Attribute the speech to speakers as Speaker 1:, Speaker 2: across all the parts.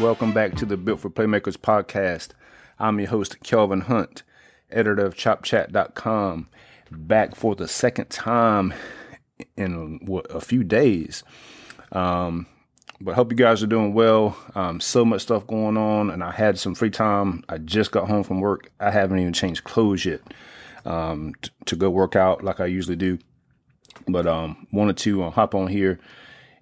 Speaker 1: Welcome back to the Built for Playmakers podcast. I'm your host, Kelvin Hunt, editor of ChopChat.com, back for the second time in a few days. Um, but hope you guys are doing well. Um, so much stuff going on, and I had some free time. I just got home from work. I haven't even changed clothes yet um, t- to go work out like I usually do. But um, wanted to uh, hop on here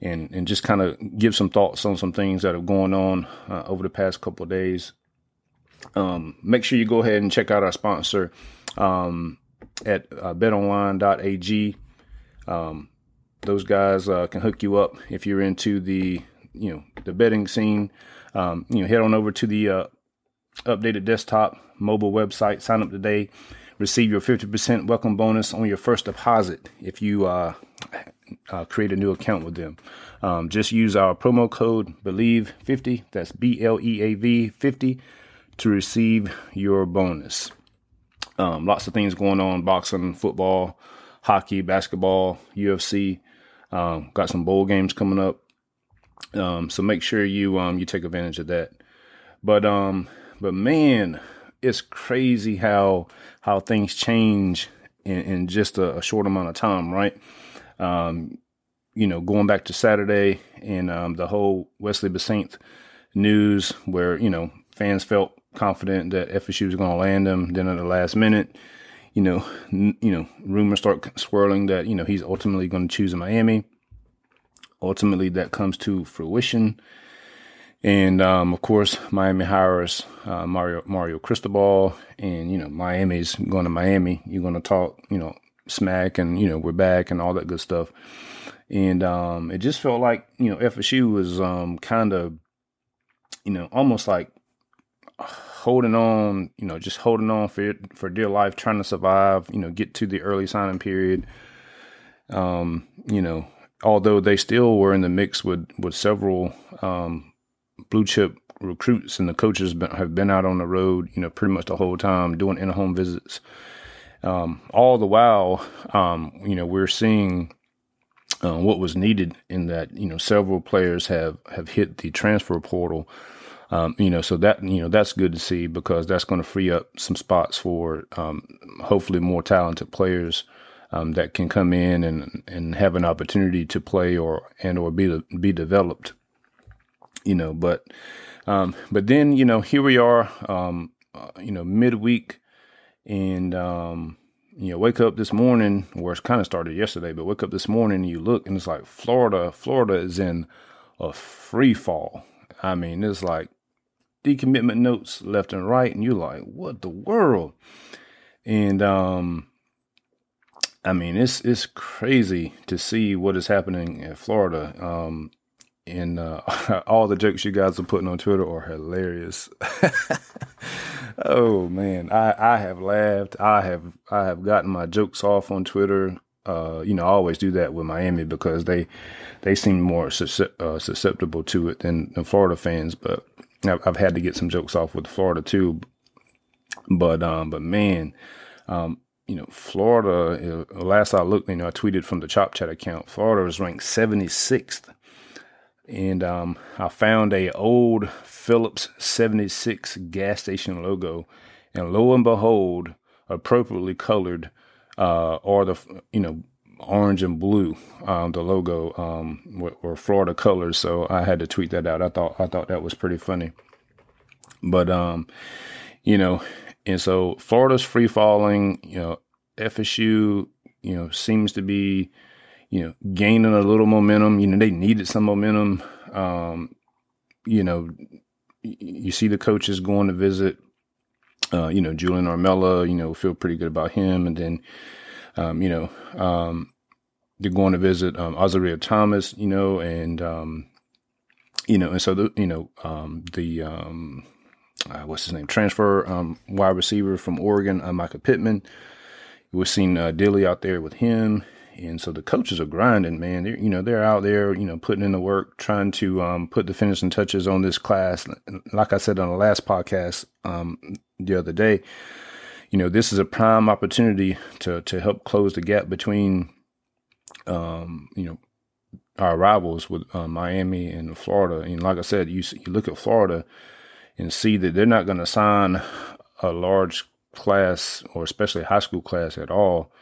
Speaker 1: and and just kind of give some thoughts on some things that are going on uh, over the past couple days. Um, make sure you go ahead and check out our sponsor um, at uh, betonline.ag. Um, those guys uh, can hook you up if you're into the you know the betting scene. Um, you know, head on over to the uh, updated desktop mobile website. Sign up today. Receive your 50% welcome bonus on your first deposit if you uh, uh, create a new account with them. Um, just use our promo code BLEAV50, that's B L E A V 50, to receive your bonus. Um, lots of things going on boxing, football, hockey, basketball, UFC. Um, got some bowl games coming up. Um, so make sure you um, you take advantage of that. But um, but man, it's crazy how how things change in, in just a, a, short amount of time, right? Um, you know, going back to Saturday and um, the whole Wesley Bissainthe news, where you know fans felt confident that FSU was going to land him. Then at the last minute, you know, n- you know, rumors start swirling that you know he's ultimately going to choose Miami. Ultimately, that comes to fruition, and um, of course, Miami hires uh, Mario Mario Cristobal, and you know, Miami's going to Miami. You're going to talk, you know, smack, and you know, we're back, and all that good stuff and um, it just felt like you know FSU was um, kind of you know almost like holding on, you know, just holding on for for dear life, trying to survive, you know, get to the early signing period. Um, you know, although they still were in the mix with with several um, blue chip recruits, and the coaches have been out on the road, you know, pretty much the whole time doing in home visits. Um, all the while, um, you know, we're seeing uh, what was needed in that you know several players have have hit the transfer portal. Um, you know, so that you know that's good to see because that's going to free up some spots for um, hopefully more talented players um, that can come in and and have an opportunity to play or and or be be developed. You know, but um, but then you know here we are, um, uh, you know, midweek, and um, you know, wake up this morning, where it's kind of started yesterday, but wake up this morning and you look and it's like Florida, Florida is in a free fall. I mean, it's like decommitment notes left and right, and you're like, what the world? And um, I mean, it's it's crazy to see what is happening in Florida. Um, and uh, all the jokes you guys are putting on Twitter are hilarious. oh man, I I have laughed. I have I have gotten my jokes off on Twitter. Uh, you know, I always do that with Miami because they they seem more uh, susceptible to it than, Florida fans. But I've, I've, had to get some jokes off with Florida too. But um, but man, um, you know, Florida. Uh, last I looked, you know, I tweeted from the Chop Chat account. Florida is ranked 76th and um, I found a old Phillips 76 gas station logo, and lo and behold, appropriately colored uh, or the you know orange and blue um, the logo um, were, were, Florida colors, so I had to tweet that out. I thought I thought that was pretty funny, but um, you know, and so Florida's free falling. You know, FSU you know seems to be you know, gaining a little momentum. You know, they needed some momentum. Um, you know, you see the coaches going to visit. Uh, you know, Julian Armella, you know, feel pretty good about him. And then, um, you know, um, they're going to visit um, Azareye'h Thomas, you know, and um, you know, and so the you know um, the um, uh, what's his name transfer um, wide receiver from Oregon, uh, Mycah Pittman. We've seen uh, Dilly out there with him, and so the coaches are grinding, man. They're you know they're out there, you know, putting in the work, trying to um, put the finishing touches on this class. Like I said on the last podcast um, the other day, you know, this is a prime opportunity to to help close the gap between um, you know, our rivals with uh, Miami and Florida. And like I said, you you look at Florida and see that they're not going to sign a large class or especially high school class at all.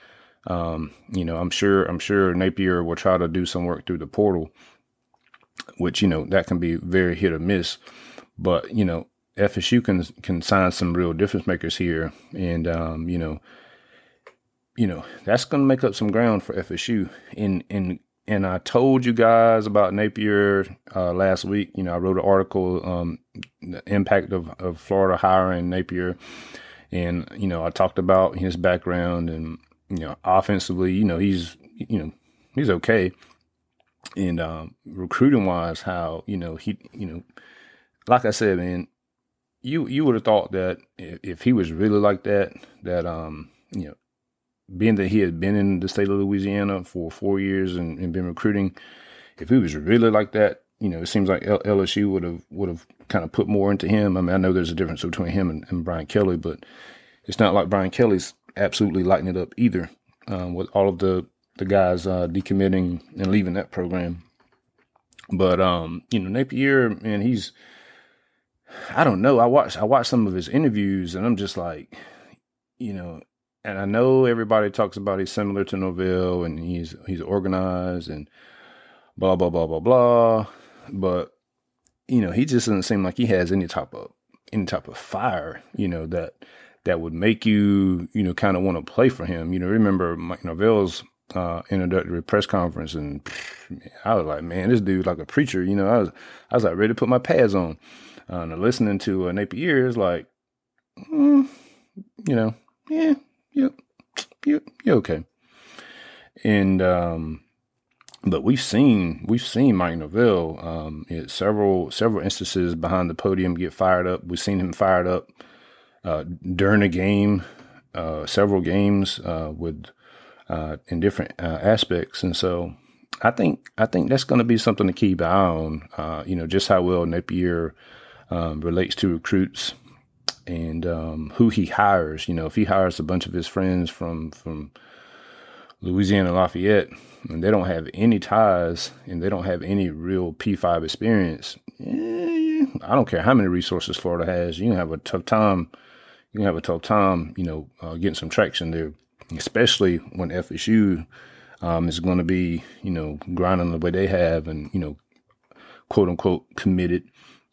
Speaker 1: Um, you know, I'm sure I'm sure Napier will try to do some work through the portal, which you know that can be very hit or miss. But you know, FSU can can sign some real difference makers here, and um, you know, you know, that's going to make up some ground for FSU. And and and I told you guys about Napier uh, last week. You know, I wrote an article, um, the impact of, of Florida hiring Napier, and you know, I talked about his background and you know, offensively, you know, he's you know he's okay, and um, recruiting wise, how you know he you know, like I said, man, you you would have thought that if, he was really like that, that um you know being that he had been in the state of Louisiana for four years and, and been recruiting, if he was really like that, you know, it seems like LSU would have would have kind of put more into him. I mean, I know there's a difference between him and, and Brian Kelly, but it's not like Brian Kelly's absolutely lighten it up either. Um, with all of the the guys uh, decommitting and leaving that program, but um, you know, Napier, and he's I don't know. I watched I watched some of his interviews, and I'm just like, you know, and I know everybody talks about he's similar to Norvell, and he's he's organized and blah blah blah blah blah. But you know, he just doesn't seem like he has any type of any type of fire, you know, that that would make you, you know, kind of want to play for him. You know, remember Mike Norvell's uh, introductory press conference, and I was like, man, this dude's like a preacher. You know, I was I was like ready to put my pads on. Uh, and listening to uh, Napier is like, mm, you know, yeah, yep, yep, you're okay. And um, but we've seen we've seen Mike Norvell um, several several instances behind the podium get fired up. We've seen him fired up uh, during a game, uh, several games uh, with uh, in different uh, aspects, and so I think I think that's going to be something to keep an eye on. You know, just how well Napier um, relates to recruits and um, who he hires. You know, if he hires a bunch of his friends from from Louisiana Lafayette and they don't have any ties and they don't have any real P5 experience, eh, I don't care how many resources Florida has. You can have a tough time. You can have a tough time, you know, uh, getting some traction there, especially when FSU um, is going to be, you know, grinding the way they have and, you know, quote unquote committed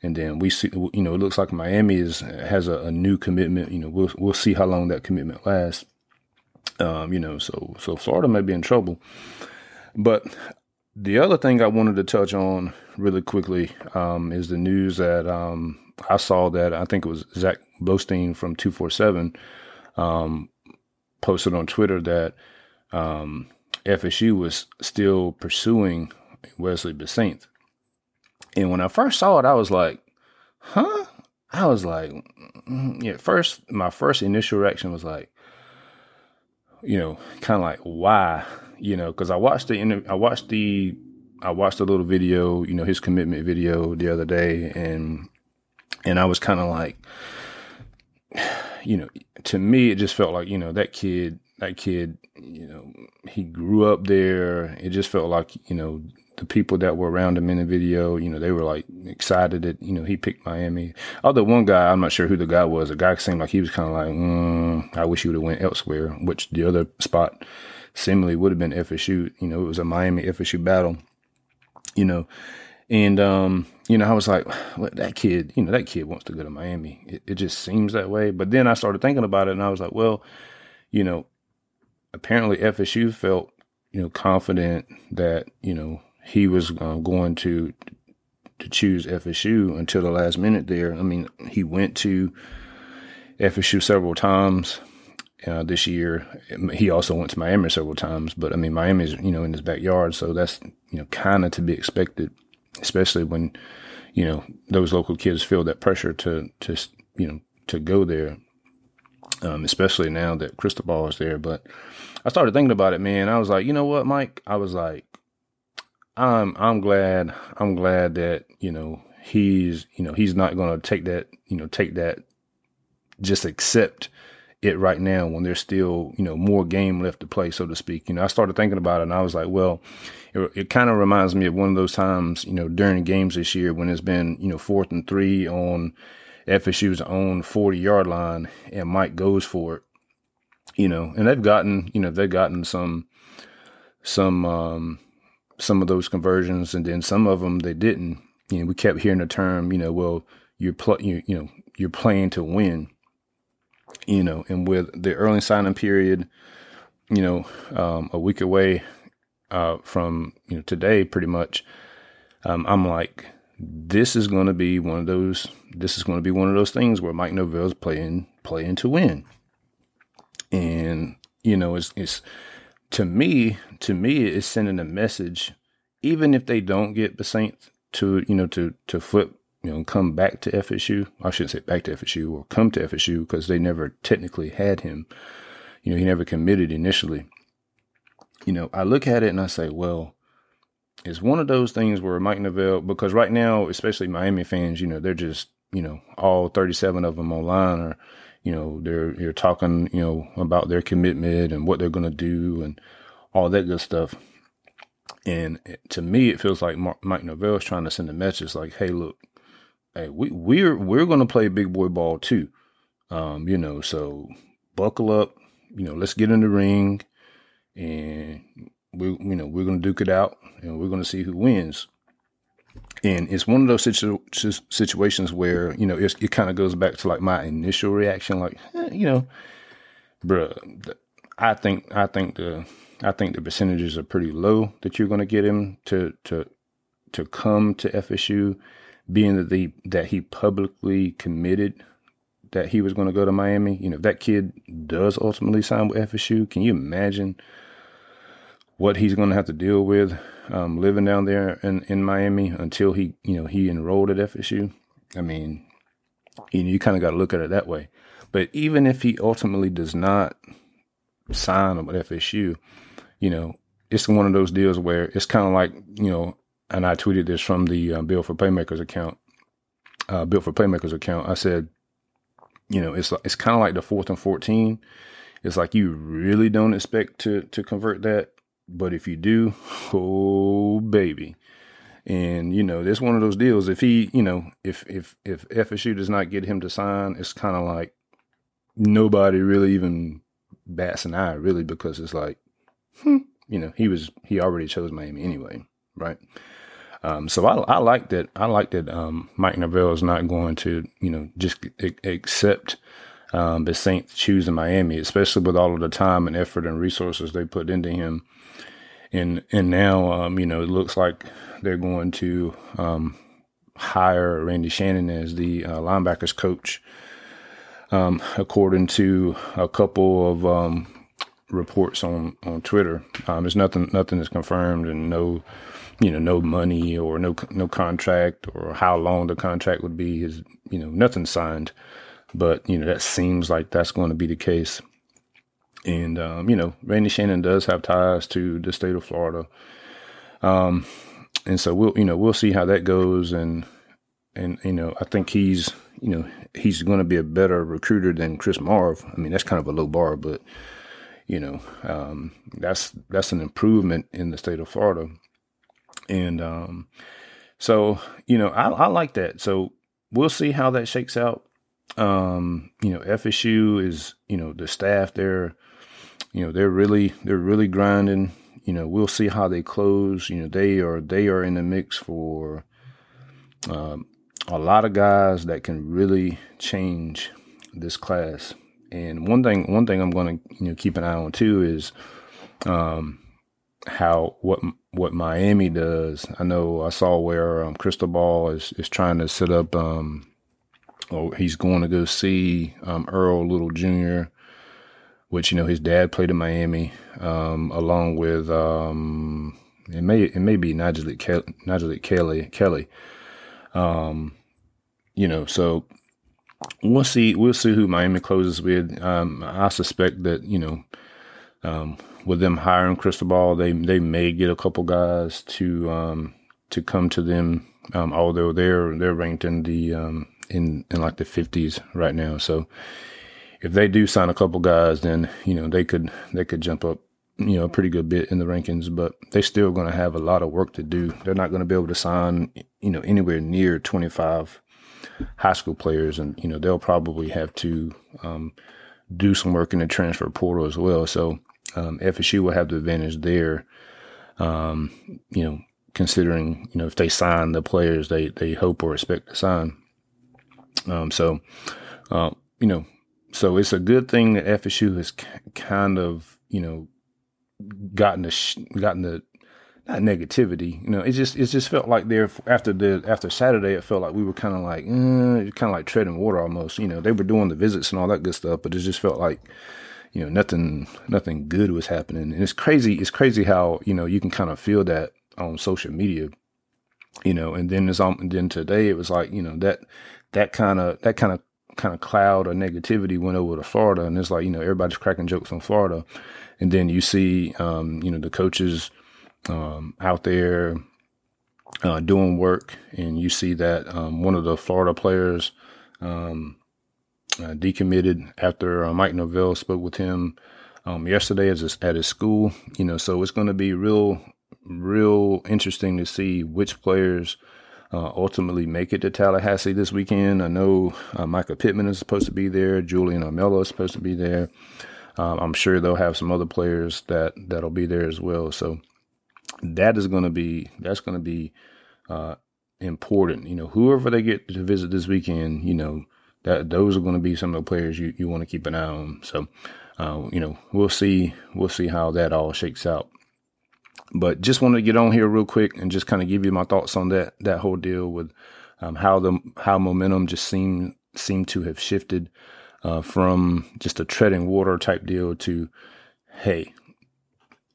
Speaker 1: and then we see, you know, it looks like Miami is has a, a new commitment. You know, we'll we'll see how long that commitment lasts. Um, you know, so so Florida may be in trouble. But the other thing I wanted to touch on really quickly um, is the news that um, I saw that I think it was Zach Blostein from two four seven um, posted on Twitter that um, FSU was still pursuing Wesley Bissainthe. And when I first saw it, I was like, huh? I was like, mm, yeah, first, my first initial reaction was like, you know, kind of like, why? You know, because I watched the, I watched the, I watched a little video, you know, his commitment video the other day, and and I was kind of like, you know, to me, it just felt like, you know, that kid, that kid, you know, he grew up there. It just felt like, you know, the people that were around him in the video, you know, they were like excited that, you know, he picked Miami. Although one guy, I'm not sure who the guy was. The guy seemed like he was kind of like, mm, I wish he would have went elsewhere, which the other spot seemingly would have been FSU. You know, it was a Miami FSU battle, you know. And, um, you know, I was like, well, that kid, you know, that kid wants to go to Miami. It, it just seems that way. But then I started thinking about it and I was like, well, you know, apparently FSU felt, you know, confident that, you know, he was uh, going to to choose FSU until the last minute there. I mean, he went to FSU several times uh, this year. He also went to Miami several times, but I mean, Miami's, you know, in his backyard. So that's, you know, kind of to be expected, especially when, you know, those local kids feel that pressure to, to, you know, to go there. Um, especially now that Cristobal is there. But I started thinking about it, man. I was like, you know what, Mike? I was like, I'm, I'm glad, I'm glad that, you know, he's, you know, he's not going to take that, you know, take that, just accept, it right now when there's still, you know, more game left to play, so to speak. You know, I started thinking about it and I was like, well, it, it kind of reminds me of one of those times, you know, during games this year when it's been, you know, fourth and three on FSU's own 40 yard line and Mike goes for it, you know, and they've gotten, you know, they've gotten some, some, um, some of those conversions and then some of them they didn't. You know, we kept hearing the term, you know, well, you're, pl- you, you know, you're playing to win you know, and with the early signing period, you know, um, a week away uh, from you know today, pretty much, um, I'm like, this is going to be one of those. This is going to be one of those things where Mike Norvell's playing playing to win, and you know, it's it's to me to me it's sending a message, even if they don't get Bissainthe to you know to to flip you know, come back to FSU. I shouldn't say back to FSU or come to FSU because they never technically had him. You know, he never committed initially. You know, I look at it and I say, well, it's one of those things where Mike Norvell, because right now, especially Miami fans, you know, they're just, you know, all 37 of them online are, you know, they're, you're talking, you know, about their commitment and what they're going to do and all that good stuff. And to me, it feels like Mike Norvell is trying to send a message like, hey, look, hey, we we're we're gonna play big boy ball too. Um, you know, so buckle up, you know, let's get in the ring and we you know, we're gonna duke it out and we're gonna see who wins. And it's one of those situ- situations where, you know, it kind of goes back to like my initial reaction, like, eh, you know, bruh, I think, I think the, I think the percentages are pretty low that you're going to get him to, to, to come to FSU being that the that he publicly committed that he was going to go to Miami. You know, if that kid does ultimately sign with FSU, can you imagine what he's going to have to deal with um, living down there in, in Miami until he, you know, he enrolled at FSU? I mean, you know, you kind of got to look at it that way. But even if he ultimately does not sign with FSU, you know, it's one of those deals where it's kind of like, you know, and I tweeted this from the uh, Built for Playmakers account, uh, Built for Playmakers account. I said, you know, it's it's kind of like the fourth and fourteen. It's like you really don't expect to to convert that, but if you do, oh baby. And you know, there's one of those deals. If he, you know, if if if FSU does not get him to sign, it's kind of like nobody really even bats an eye, really, because it's like, hmm, you know, he was he already chose Miami anyway, right? Um, so I, I like that. I like that um, Mike Norvell is not going to, you know, just accept um, Bissainthe choosing Miami, especially with all of the time and effort and resources they put into him. And and now, um, you know, it looks like they're going to um, hire Randy Shannon as the uh, linebackers coach. Um, according to a couple of reports on on Twitter, there's nothing nothing is confirmed and no you know, no money or no no contract or how long the contract would be is you know nothing signed, but you know that seems like that's going to be the case. And um, you know, Randy Shannon does have ties to the state of Florida, um, and so we'll you know we'll see how that goes. And and you know, I think he's you know he's going to be a better recruiter than Chris Marve. I mean, that's kind of a low bar, but you know, um, that's that's an improvement in the state of Florida. And um, so, you know, I, I like that. So we'll see how that shakes out. Um, you know, FSU is, you know, the staff there, you know, they're really, they're really grinding. You know, we'll see how they close. You know, they are, they are in the mix for um, a lot of guys that can really change this class. And one thing, one thing I'm going to, you know, keep an eye on too is, um, how what what Miami does. I know I saw where um, Cristobal is is trying to set up. Um, or he's going to go see um, Earl Little Jr. which you know his dad played in Miami, um, along with um, it may it may be Nigel Kelly, Nigel Kelly Kelly. Um, you know, so we'll see we'll see who Miami closes with. Um, I suspect that you know, um, with them hiring Cristobal, they they may get a couple guys to um, to come to them. Um, although they're they're ranked in the um, in in like the fifties right now, so if they do sign a couple guys, then you know they could they could jump up you know a pretty good bit in the rankings. But they're still going to have a lot of work to do. They're not going to be able to sign you know anywhere near twenty five high school players, and you know they'll probably have to um, do some work in the transfer portal as well. So um, FSU will have the advantage there. Um, you know, considering you know if they sign the players they they hope or expect to sign. Um, so, uh, you know, so it's a good thing that FSU has kind of, you know, gotten the sh- gotten the not negativity. You know, it just it just felt like there after the after Saturday, it felt like we were kind of like eh, kind of like treading water almost. You know, they were doing the visits and all that good stuff, but it just felt like you know nothing nothing good was happening. And it's crazy. It's crazy how you know you can kind of feel that on social media. You know, and then it's on. And then today it was like you know that that kind of that kind of kind of cloud or negativity went over to Florida, and it's like you know everybody's cracking jokes on Florida, and then you see um, you know the coaches um, out there uh, doing work, and you see that um, one of the Florida players um, uh, decommitted after uh, Mike Norvell spoke with him um, yesterday at his, at his school. You know, so it's going to be real, real interesting to see which players uh, ultimately make it to Tallahassee this weekend. I know uh, Mycah Pittman is supposed to be there. Julian Armella is supposed to be there. Um, I'm sure they'll have some other players that that'll be there as well. So that is going to be that's going to be uh, important. You know, whoever they get to visit this weekend, you know, that those are going to be some of the players you, you want to keep an eye on. So, uh, you know, we'll see we'll see how that all shakes out. But just wanted to get on here real quick and just kind of give you my thoughts on that that whole deal with um, how the how momentum just seemed seemed to have shifted uh, from just a treading water type deal to hey,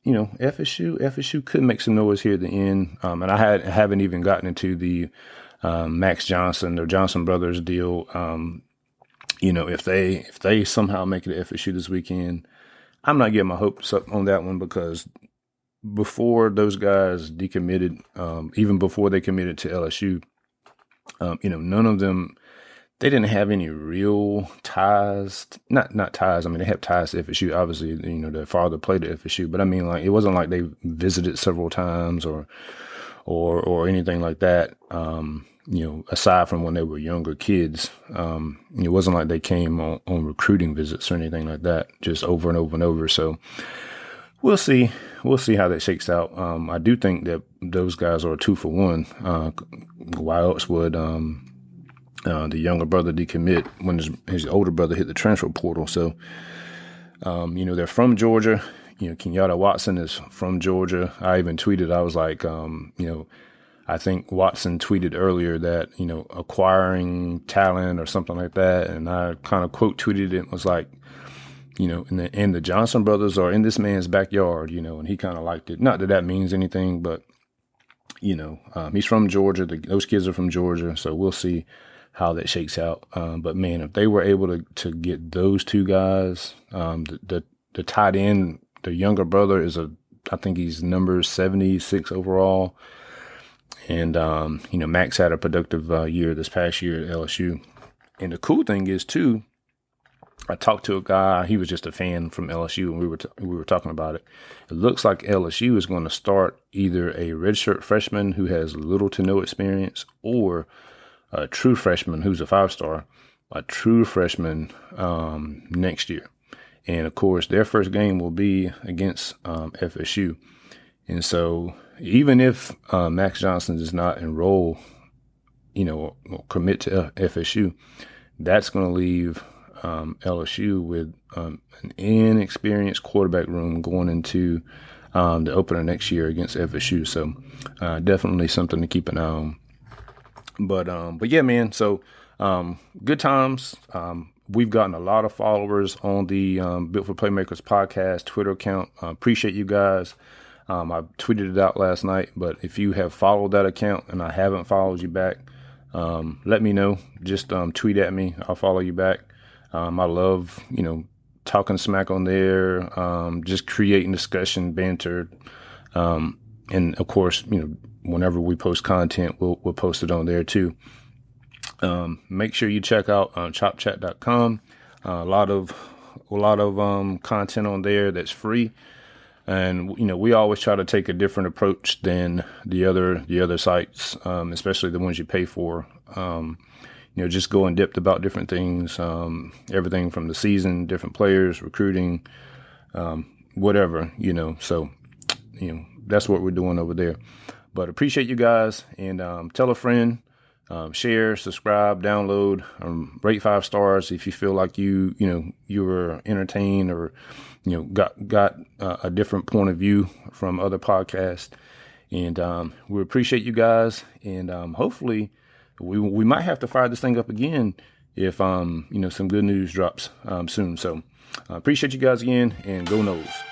Speaker 1: you know FSU FSU could make some noise here at the end, um, and I had haven't even gotten into the um, Max Johnson or Johnson Brothers deal. Um, you know if they if they somehow make it to FSU this weekend, I'm not getting my hopes up on that one because before those guys decommitted, um, even before they committed to LSU, um, you know, none of them, they didn't have any real ties. Not not ties. I mean, they have ties to FSU. Obviously, you know, their father played at FSU, but I mean, like, it wasn't like they visited several times or or or anything like that. Um, you know, aside from when they were younger kids, um, it wasn't like they came on, on recruiting visits or anything like that, just over and over and over. So, we'll see. We'll see how that shakes out. Um, I do think that those guys are two for one. Uh, why else would um, uh, the younger brother decommit when his, his, older brother hit the transfer portal? So, um, you know, they're from Georgia. You know, Kenyatta Watson is from Georgia. I even tweeted, I was like, um, you know, I think Watson tweeted earlier that, you know, acquiring talent or something like that. And I kind of quote tweeted it was like, you know, and the, and the Johnson brothers are in this man's backyard, you know, and he kind of liked it. Not that that means anything, but you know, um, he's from Georgia. The, those kids are from Georgia, so we'll see how that shakes out. Um, but man, if they were able to to get those two guys, um, the, the the tight end, the younger brother is a, I think he's number seventy six overall, and um, you know, Max had a productive uh, year this past year at LSU. And the cool thing is too, I talked to a guy. He was just a fan from LSU, and we were t- we were talking about it. It looks like LSU is going to start either a redshirt freshman who has little to no experience, or a true freshman who's a five star, a true freshman um, next year. And of course, their first game will be against um, FSU. And so, even if uh, Max Johnson does not enroll, you know, commit to FSU, that's going to leave um, LSU with um, an inexperienced quarterback room going into um, the opener next year against FSU. So uh, definitely something to keep an eye on. But um, but yeah, man. So um, good times. We've gotten a lot of followers on the um, Built for Playmakers podcast Twitter account. Uh, appreciate you guys. Um, I tweeted it out last night, but if you have followed that account and I haven't followed you back, um, let me know. Just um, tweet at me. I'll follow you back. Um, I love, you know, talking smack on there, um, just creating discussion, banter, and of course, you know, whenever we post content, we'll we'll post it on there too. Um, make sure you check out uh, chopchat.com. Uh, a lot of a lot of um, content on there that's free, and you know we always try to take a different approach than the other the other sites, um, especially the ones you pay for. Um, you know, just go in depth about different things, um, everything from the season, different players, recruiting, whatever. You know, so you know that's what we're doing over there. But appreciate you guys and tell a friend, um, share, subscribe, download, um, rate five stars if you feel like you you know you were entertained or you know got got uh, a different point of view from other podcasts. And um, we appreciate you guys, and um, hopefully we we might have to fire this thing up again if um you know some good news drops um, soon. So uh, appreciate you guys again, and go Noles.